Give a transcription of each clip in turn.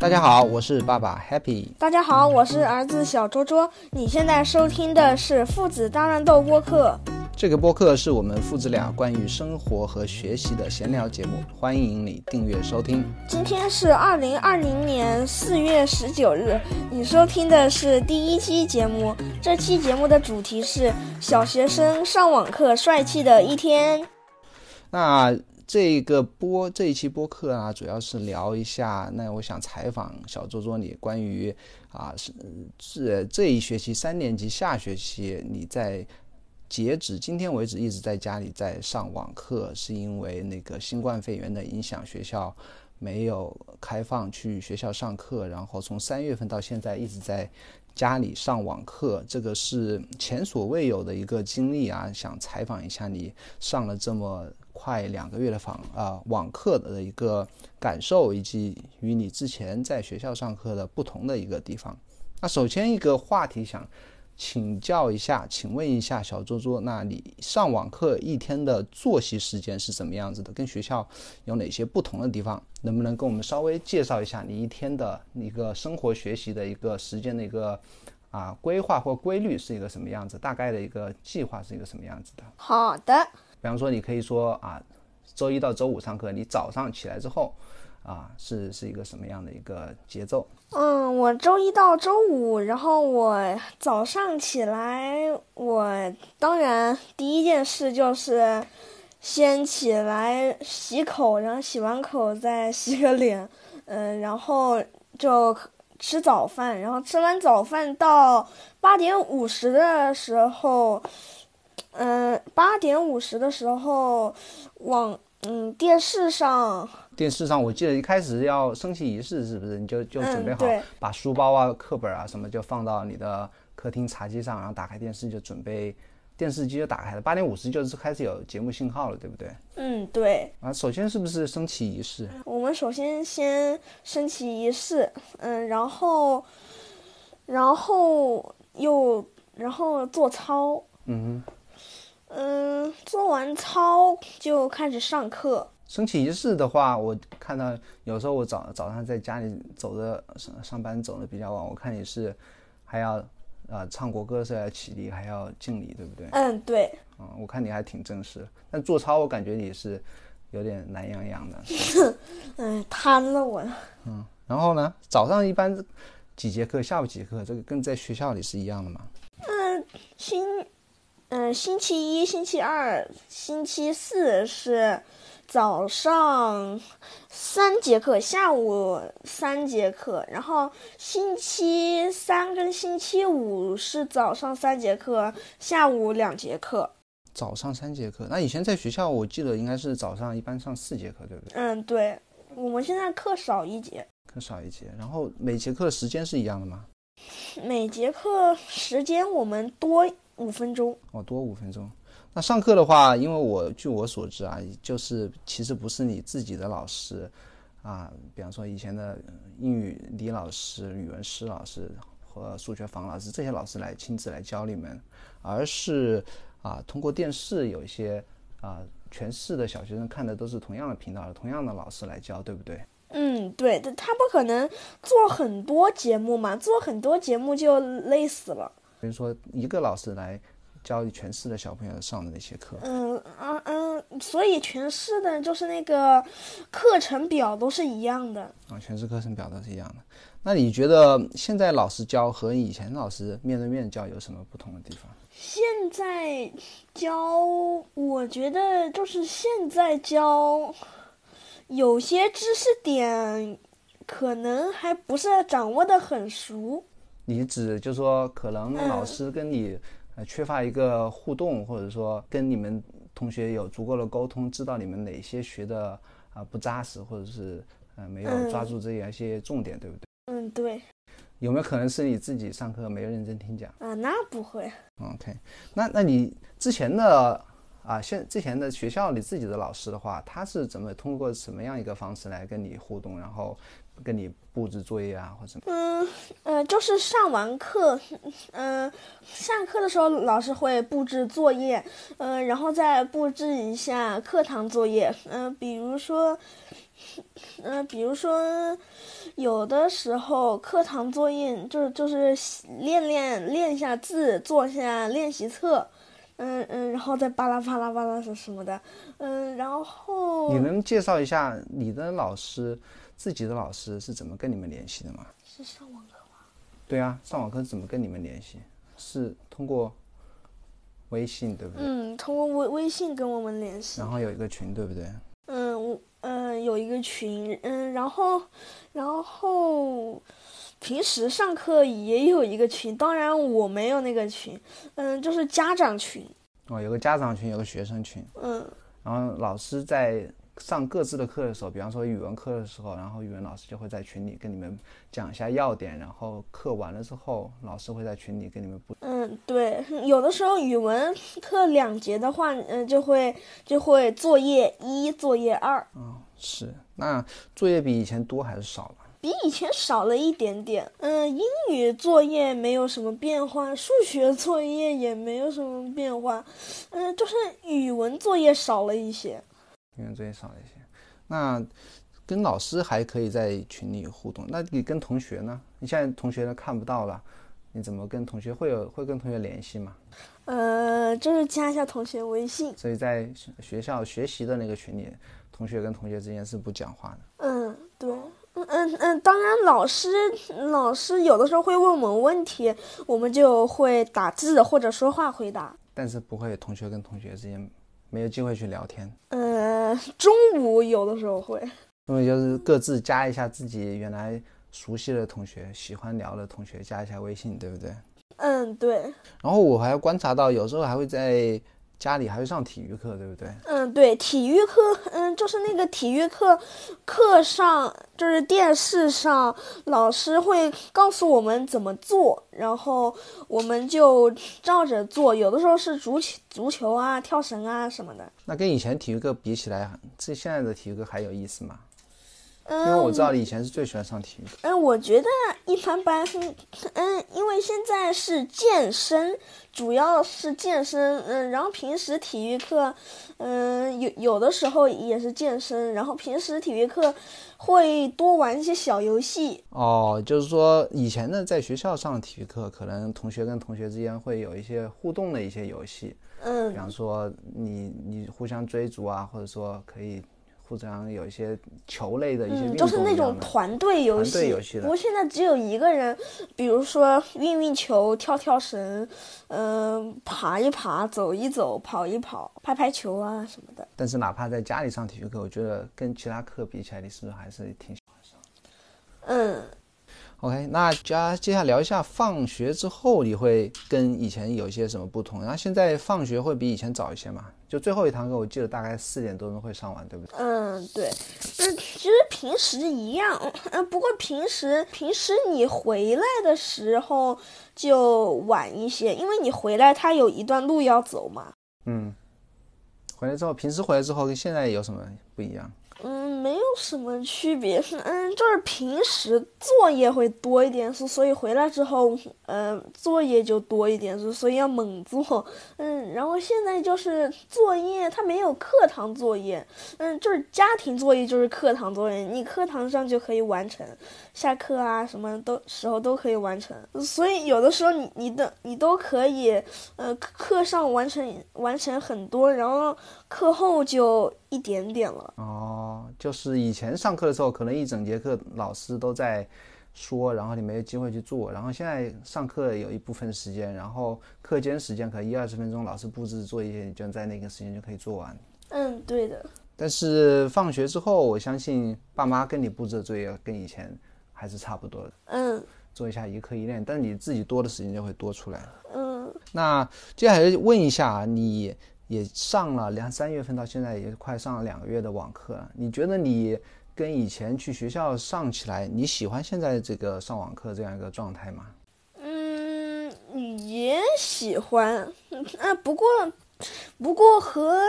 大家好，我是爸爸 Happy。大家好，我是儿子小卓卓。你现在收听的是父子大乱斗播客。这个播客是我们父子俩关于生活和学习的闲聊节目，欢迎你订阅收听。今天是二零二零年四月十九日，你收听的是第一期节目。这期节目的主题是小学生上网课帅气的一天。那这个播这一期播客啊，主要是聊一下。那我想采访小周周你关于啊是这这一学期三年级下学期你在截止今天为止一直在家里在上网课，是因为那个新冠肺炎的影响，学校没有开放去学校上课，然后从三月份到现在一直在家里上网课，这个是前所未有的一个经历啊！想采访一下你上了这么。快两个月的访啊网课的一个感受，以及与你之前在学校上课的不同的一个地方。那首先一个话题想请教一下，请问一下小周周，那你上网课一天的作息时间是怎么样子的？跟学校有哪些不同的地方？能不能跟我们稍微介绍一下你一天的一个生活学习的一个时间的一个啊规划或规律是一个什么样子？大概的一个计划是一个什么样子的？好的。比方说，你可以说啊，周一到周五上课，你早上起来之后，啊，是是一个什么样的一个节奏？嗯，我周一到周五，然后我早上起来，我当然第一件事就是先起来洗口，然后洗完口再洗个脸，嗯，然后就吃早饭，然后吃完早饭到八点五十的时候。嗯，八点五十的时候，往嗯电视上，电视上，我记得一开始要升旗仪式，是不是？你就就准备好，把书包啊、课本啊什么就放到你的客厅茶几上，然后打开电视就准备，电视机就打开了。八点五十就是开始有节目信号了，对不对？嗯，对。啊，首先是不是升旗仪式？我们首先先升旗仪式，嗯，然后，然后又然后做操，嗯哼。嗯，做完操就开始上课。升旗仪式的话，我看到有时候我早早上在家里走的上上班走的比较晚，我看你是还要呃唱国歌是要起立，还要敬礼，对不对？嗯，对。嗯，我看你还挺正式。但做操我感觉你是有点懒洋洋的。哎，瘫了我。嗯，然后呢？早上一般几节课？下午几节课？这个跟在学校里是一样的吗？嗯，新。嗯，星期一、星期二、星期四是早上三节课，下午三节课。然后星期三跟星期五是早上三节课，下午两节课。早上三节课，那以前在学校我记得应该是早上一般上四节课，对不对？嗯，对。我们现在课少一节，课少一节。然后每节课时间是一样的吗？每节课时间我们多。五分钟哦，多五分钟。那上课的话，因为我据我所知啊，就是其实不是你自己的老师啊，比方说以前的英语李老师、语文施老师和数学房老师这些老师来亲自来教你们，而是啊通过电视有一些啊全市的小学生看的都是同样的频道，同样的老师来教，对不对？嗯，对，他不可能做很多节目嘛，做很多节目就累死了。比如说，一个老师来教全市的小朋友上的那些课。嗯嗯嗯，所以全市的就是那个课程表都是一样的。啊，全市课程表都是一样的。那你觉得现在老师教和以前老师面对面教有什么不同的地方？现在教，我觉得就是现在教，有些知识点可能还不是掌握的很熟。你指就是说，可能老师跟你呃缺乏一个互动，或者说跟你们同学有足够的沟通，知道你们哪些学的啊不扎实，或者是呃没有抓住这样一些重点，对不对？嗯，对。有没有可能是你自己上课没有认真听讲？啊，那不会。OK，那那你之前的啊，现之前的学校里自己的老师的话，他是怎么通过什么样一个方式来跟你互动，然后？跟你布置作业啊，或者嗯呃，就是上完课，嗯，上课的时候老师会布置作业，嗯，然后再布置一下课堂作业，嗯，比如说，嗯、比如说，有的时候课堂作业就是就是练练练一下字，做一下练习册，嗯嗯，然后再巴拉巴拉巴拉什什么的，嗯，然后你能介绍一下你的老师，自己的老师是怎么跟你们联系的吗？是上网课吗？对啊，上网课是怎么跟你们联系？是通过微信对不对？嗯，通过微微信跟我们联系。然后有一个群对不对？嗯，我嗯有一个群，嗯，然后然后平时上课也有一个群，当然我没有那个群，嗯，就是家长群，哦，有个家长群，有个学生群。嗯然后老师在上各自的课的时候，比方说语文课的时候，然后语文老师就会在群里跟你们讲一下要点，然后课完了之后，老师会在群里跟你们补。嗯，对，有的时候语文课两节的话，嗯，就会就会作业一、作业二，嗯是，那作业比以前多还是少了？比以前少了一点点。嗯，英语作业没有什么变化，数学作业也没有什么变化。嗯，就是语文作业少了一些。语文作业少了一些。那跟老师还可以在群里互动，那你跟同学呢？你现在同学都看不到了，你怎么跟同学会有会跟同学联系吗？呃，就是加一下同学微信。所以在学校学习的那个群里，同学跟同学之间是不讲话的。嗯，对。嗯嗯嗯，当然，老师老师有的时候会问我们问题，我们就会打字或者说话回答。但是不会同学跟同学之间没有机会去聊天，呃，中午有的时候会。因为就是各自加一下自己原来熟悉的同学、喜欢聊的同学，加一下微信，对不对？嗯，对。然后我还观察到，有时候还会在家里还会上体育课，对不对？嗯，对，体育课，嗯，就是那个体育课，课上就是电视上，老师会告诉我们怎么做，然后我们就照着做。有的时候是足球、足球啊、跳绳啊什么的。那跟以前体育课比起来，这现在的体育课还有意思吗？因为嗯，我知道你以前是最喜欢上体育课，嗯，我觉得一般般。嗯，因为现在是健身，主要是健身。嗯，然后平时体育课，嗯，有有的时候也是健身，然后平时体育课会多玩一些小游戏。哦，就是说以前呢，在学校上体育课，可能同学跟同学之间会有一些互动的一些游戏，嗯比方说你你互相追逐啊，或者说可以互相有一些球类的一些运嗯，动就是那种团队游戏。团队游戏的不过现在只有一个人，比如说运运球、跳跳绳，嗯、爬一爬、走一走、跑一跑、拍拍球啊什么的。但是哪怕在家里上体育课，我觉得跟其他课比起来，你是不是还是挺喜欢上嗯。？OK，那加接下来聊一下放学之后你会跟以前有一些什么不同？然后现在放学会比以前早一些嘛？就最后一堂课，我记得大概四点多钟会上完，对不对？嗯，对，嗯，其实平时一样，嗯，不过平时平时你回来的时候就晚一些，因为你回来它有一段路要走嘛。嗯，回来之后，平时回来之后跟现在有什么不一样？没有什么区别，是 嗯，就是平时作业会多一点，是所以回来之后，嗯，作业就多一点，是所以要猛做，嗯，然后现在就是作业，它没有课堂作业，嗯，就是家庭作业就是课堂作业，你课堂上就可以完成，下课啊什么都时候都可以完成，所以有的时候你你的你都可以，呃，课上完成完成很多，然后课后就一点点了。哦，就是以前上课的时候，可能一整节课老师都在说，然后你没有机会去做。然后现在上课有一部分时间，然后课间时间可能一二十分钟，老师布置作业，你就在那个时间就可以做完。嗯，对的。但是放学之后，我相信爸妈跟你布置的作业跟以前还是差不多的，嗯做一下一课一练，但是你自己多的时间就会多出来。嗯那接下来问一下，你也上了两三月份到现在也快上了两个月的网课了，你觉得你跟以前去学校上起来，你喜欢现在这个上网课这样一个状态吗？嗯，也喜欢。嗯，啊不过不过和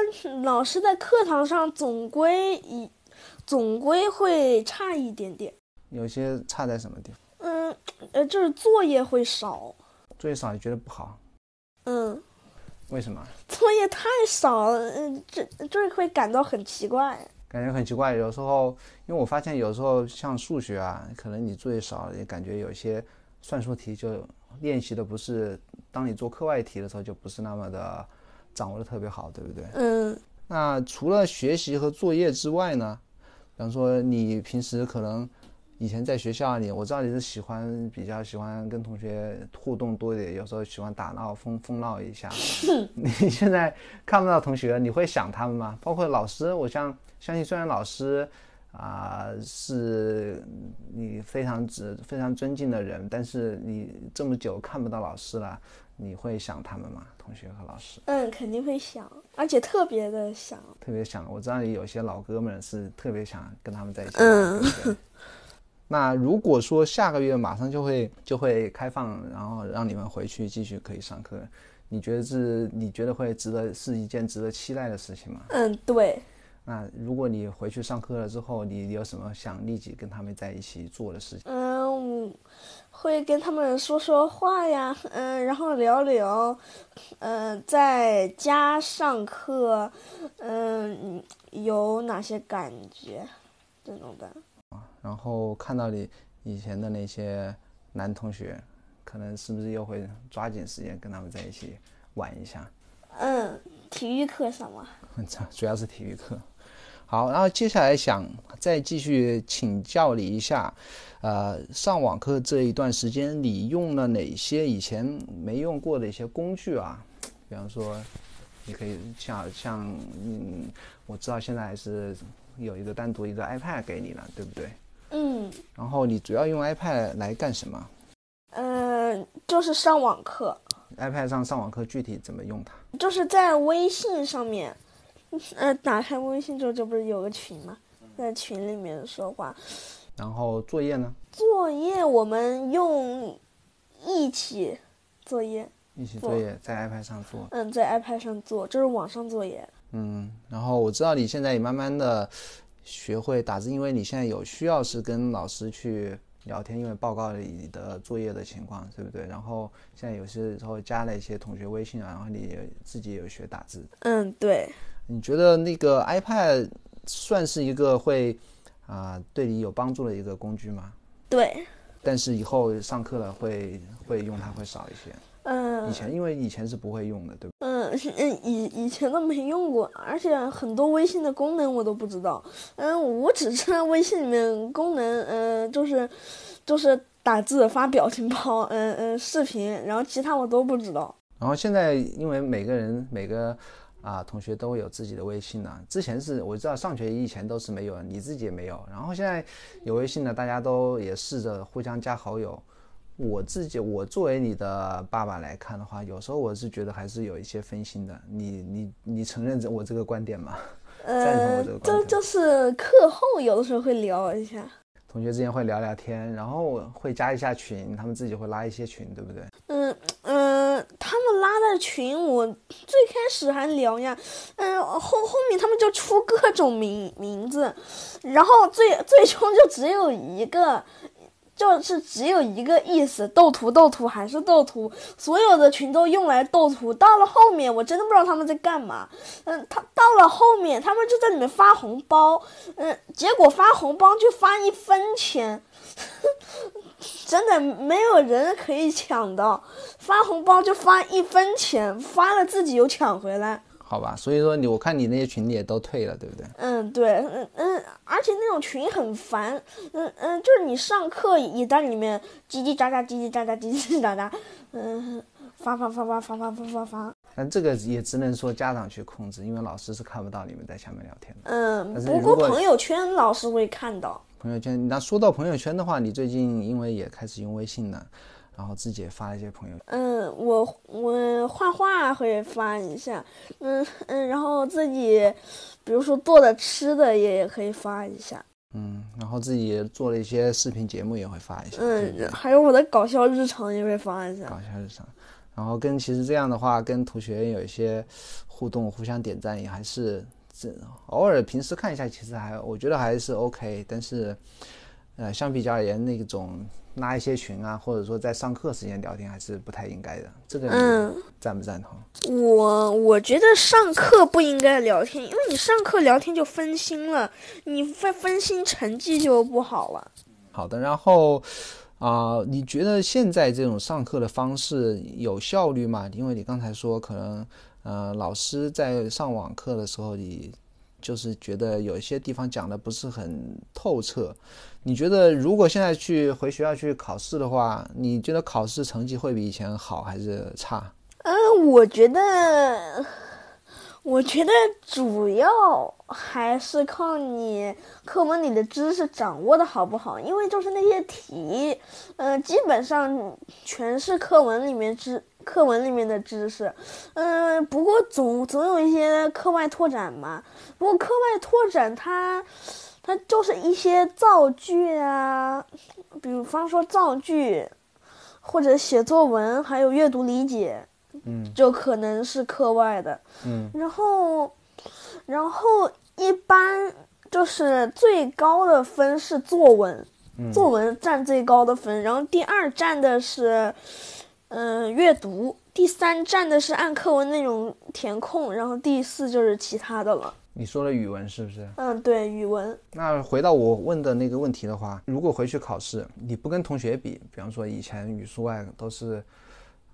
老师在课堂上总归一总归会差一点点。有些差在什么地方？嗯，呃，就是作业会少。作业少你觉得不好？嗯，为什么？作业太少了，嗯，这这会感到很奇怪。感觉很奇怪。有时候，因为我发现有时候像数学啊，可能你作业少，也感觉有些算术题就练习的不是，当你做课外题的时候就不是那么的掌握的特别好，对不对？嗯，那除了学习和作业之外呢？比方说你平时可能。以前在学校里，我知道你是喜欢比较喜欢跟同学互动多一点，有时候喜欢打闹疯疯闹一下。你现在看不到同学，你会想他们吗？包括老师，我相相信，虽然老师啊是你非常尊非常尊敬的人，但是你这么久看不到老师了，你会想他们吗？同学和老师？嗯，肯定会想，而且特别的想。特别想，我知道你有些老哥们是特别想跟他们在一起。嗯。那如果说下个月马上就会就会开放，然后让你们回去继续可以上课，你觉得是你觉得会值得是一件值得期待的事情吗？嗯，对。那如果你回去上课了之后，你有什么想立即跟他们在一起做的事情？嗯，会跟他们说说话呀，嗯，然后聊聊，嗯，在家上课，嗯，有哪些感觉，这种的。然后看到你以前的那些男同学，可能是不是又会抓紧时间跟他们在一起玩一下？嗯，体育课上嘛。主要是体育课。好，然后接下来想再继续请教你一下，呃，上网课这一段时间你用了哪些以前没用过的一些工具啊？比方说，你可以像像嗯，我知道现在还是有一个单独一个 iPad 给你了，对不对？嗯，然后你主要用 iPad 来干什么？嗯，就是上网课。iPad 上上网课具体怎么用它？就是在微信上面，呃，打开微信之后，这不是有个群吗？在群里面说话。然后作业呢？作业我们用一起作业。一起作业在 iPad 上做。嗯，在 iPad 上做，这是网上作业。嗯，然后我知道你现在也慢慢的。学会打字，因为你现在有需要是跟老师去聊天，因为报告你的作业的情况，对不对？然后现在有些时候加了一些同学微信啊，然后你自己有学打字。嗯，对。你觉得那个 iPad 算是一个会啊对你有帮助的一个工具吗？对。但是以后上课了会会用它会少一些。嗯，以前因为以前是不会用的，对吧？嗯嗯，以以前都没用过，而且很多微信的功能我都不知道。嗯，我只知道微信里面功能，嗯，就是就是打字、发表情包，嗯嗯，视频，然后其他我都不知道。然后现在因为每个人每个啊同学都有自己的微信呢，之前是我知道上学以前都是没有，你自己也没有。然后现在有微信的，大家都也试着互相加好友。我自己，我作为你的爸爸来看的话，有时候我是觉得还是有一些分心的。你你你承认我这个观点吗？赞同我这个观点。就就是课后有的时候会聊一下，同学之间会聊聊天，然后会加一下群，他们自己会拉一些群，对不对？嗯嗯，他们拉的群，我最开始还聊呀，嗯，后后面他们就出各种名名字，然后最最终就只有一个。就是只有一个意思，斗图斗图还是斗图，所有的群都用来斗图。到了后面，我真的不知道他们在干嘛。嗯，他到了后面，他们就在里面发红包。嗯，结果发红包就发一分钱，真的没有人可以抢到。发红包就发一分钱，发了自己又抢回来。好吧，所以说你我看你那些群里也都退了，对不对？嗯，对，嗯嗯，而且那种群很烦，嗯嗯，就是你上课也在里面叽叽喳喳，叽叽喳喳，叽叽喳喳，嗯，发发发发发发发发发。但这个也只能说家长去控制，因为老师是看不到你们在下面聊天的。嗯，不过朋友圈老师会看到。朋友圈，那说到朋友圈的话，你最近因为也开始用微信了。然后自己也发一些朋友，嗯，我我画画会发一下，嗯嗯，然后自己，比如说做的吃的也可以发一下，嗯，然后自己做了一些视频节目也会发一下，嗯，还有我的搞笑日常也会发一下，搞笑日常，然后跟其实这样的话跟同学有一些互动，互相点赞也还是这偶尔平时看一下，其实还我觉得还是 OK，但是。呃，相比较而言，那种拉一些群啊，或者说在上课时间聊天，还是不太应该的。这个嗯你赞不赞同？我我觉得上课不应该聊天，因为你上课聊天就分心了，你分分心成绩就不好了。好的，然后啊、你觉得现在这种上课的方式有效率吗？因为你刚才说可能呃，老师在上网课的时候，你就是觉得有一些地方讲的不是很透彻。你觉得如果现在去回学校去考试的话，你觉得考试成绩会比以前好还是差？嗯，我觉得，我觉得主要还是靠你课文里的知识掌握的好不好，因为就是那些题，呃，基本上全是课文里面知课文里面的知识，嗯、不过总总有一些课外拓展嘛。不过课外拓展它它就是一些造句啊，比方说造句，或者写作文，还有阅读理解。嗯就可能是课外的。嗯然后，然后一般就是最高的分是作文，嗯作文占最高的分，然后第二占的是，嗯、阅读，第三站的是按课文内容填空，然后第四就是其他的了。你说的语文是不是？嗯，对，语文，那回到我问的那个问题的话，如果回去考试，你不跟同学比，比方说以前语数外都是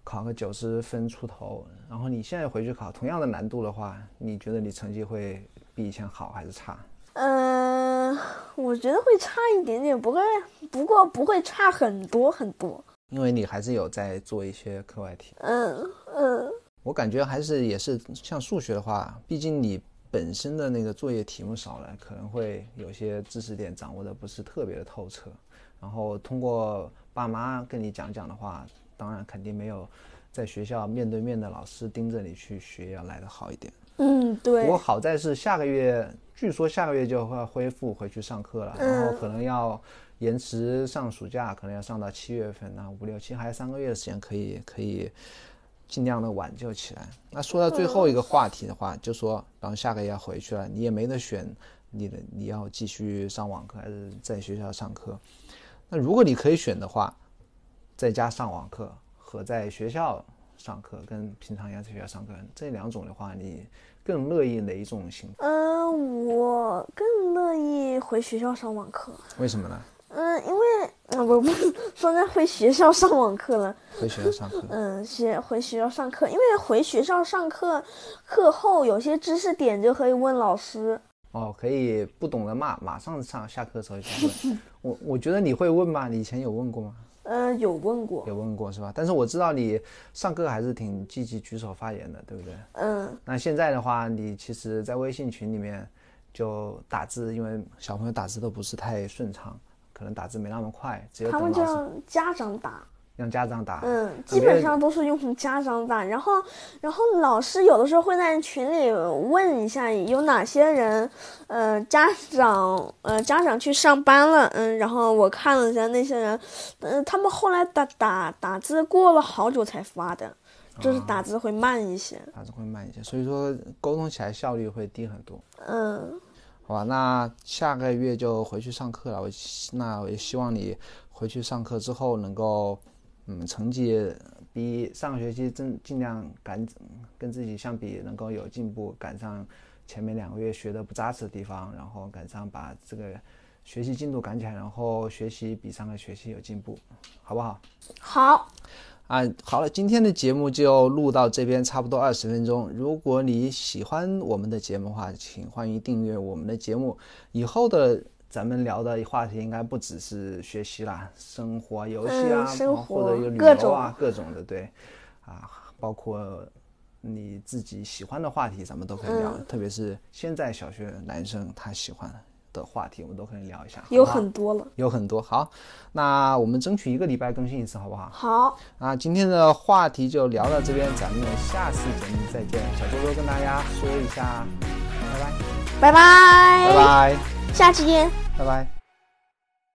考个九十分出头，然后你现在回去考同样的难度的话，你觉得你成绩会比以前好还是差？嗯、我觉得会差一点点，不过不过不会差很多很多。因为你还是有在做一些课外题，嗯嗯我感觉还是也是像数学的话，毕竟你本身的那个作业题目少了，可能会有些知识点掌握的不是特别的透彻，然后通过爸妈跟你讲讲的话，当然肯定没有在学校面对面的老师盯着你去学要来的好一点。嗯，对不过。好在是下个月，据说下个月就会恢复回去上课了，然后可能要延迟上暑假，可能要上到七月份，啊五六七还有三个月的时间，可以可以尽量的挽救起来。那说到最后一个话题的话，就说，然后下个月要回去了，你也没得选，你的你要继续上网课还是在学校上课？那如果你可以选的话，在家上网课和在学校上课，跟平常一样在学校上课这两种的话，你更乐意哪一种形？嗯，我更乐意回学校上网课。为什么呢？嗯，因为啊不不，说在回学校上网课了。回学校上课，嗯，学回学校上课，因为回学校上课，课后有些知识点就可以问老师。哦，可以不懂的骂马上上下课的时候就问。我我觉得你会问吗？你以前有问过吗？嗯，有问过。有问过是吧？但是我知道你上课还是挺积极举手发言的，对不对？嗯那现在的话，你其实，在微信群里面就打字，因为小朋友打字都不是太顺畅，可能打字没那么快，只有他们就让家长打。让家长打。嗯，基本上都是用家长打，然后，然后老师有的时候会在群里问一下有哪些人，呃，家长，呃，家长去上班了，嗯，然后我看了一下那些人，嗯、他们后来打打打字过了好久才发的，就是打字会慢一些，打字会慢一些，所以说沟通起来效率会低很多。嗯好吧，那下个月就回去上课了。我那我也希望你回去上课之后能够，嗯，成绩比上个学期尽尽量赶跟自己相比能够有进步，赶上前面两个月学的不扎实的地方，然后赶上把这个学习进度赶起来，然后学习比上个学期有进步，好不好？好，啊，好了，今天的节目就录到这边，差不多二十分钟。如果你喜欢我们的节目的话，请欢迎订阅我们的节目。以后的咱们聊的话题应该不只是学习啦，生活、游戏啊，嗯生活或者有旅各游啊，各种的，对，啊，包括你自己喜欢的话题，咱们都可以聊。嗯特别是现在小学男生他喜欢的话题，我们都可以聊一下。有很多了，有很多。好，那我们争取一个礼拜更新一次，好不好？好，那今天的话题就聊到这边，咱们下次节目再见。小周周跟大家说一下，拜拜，拜拜，拜拜，下期见。拜拜。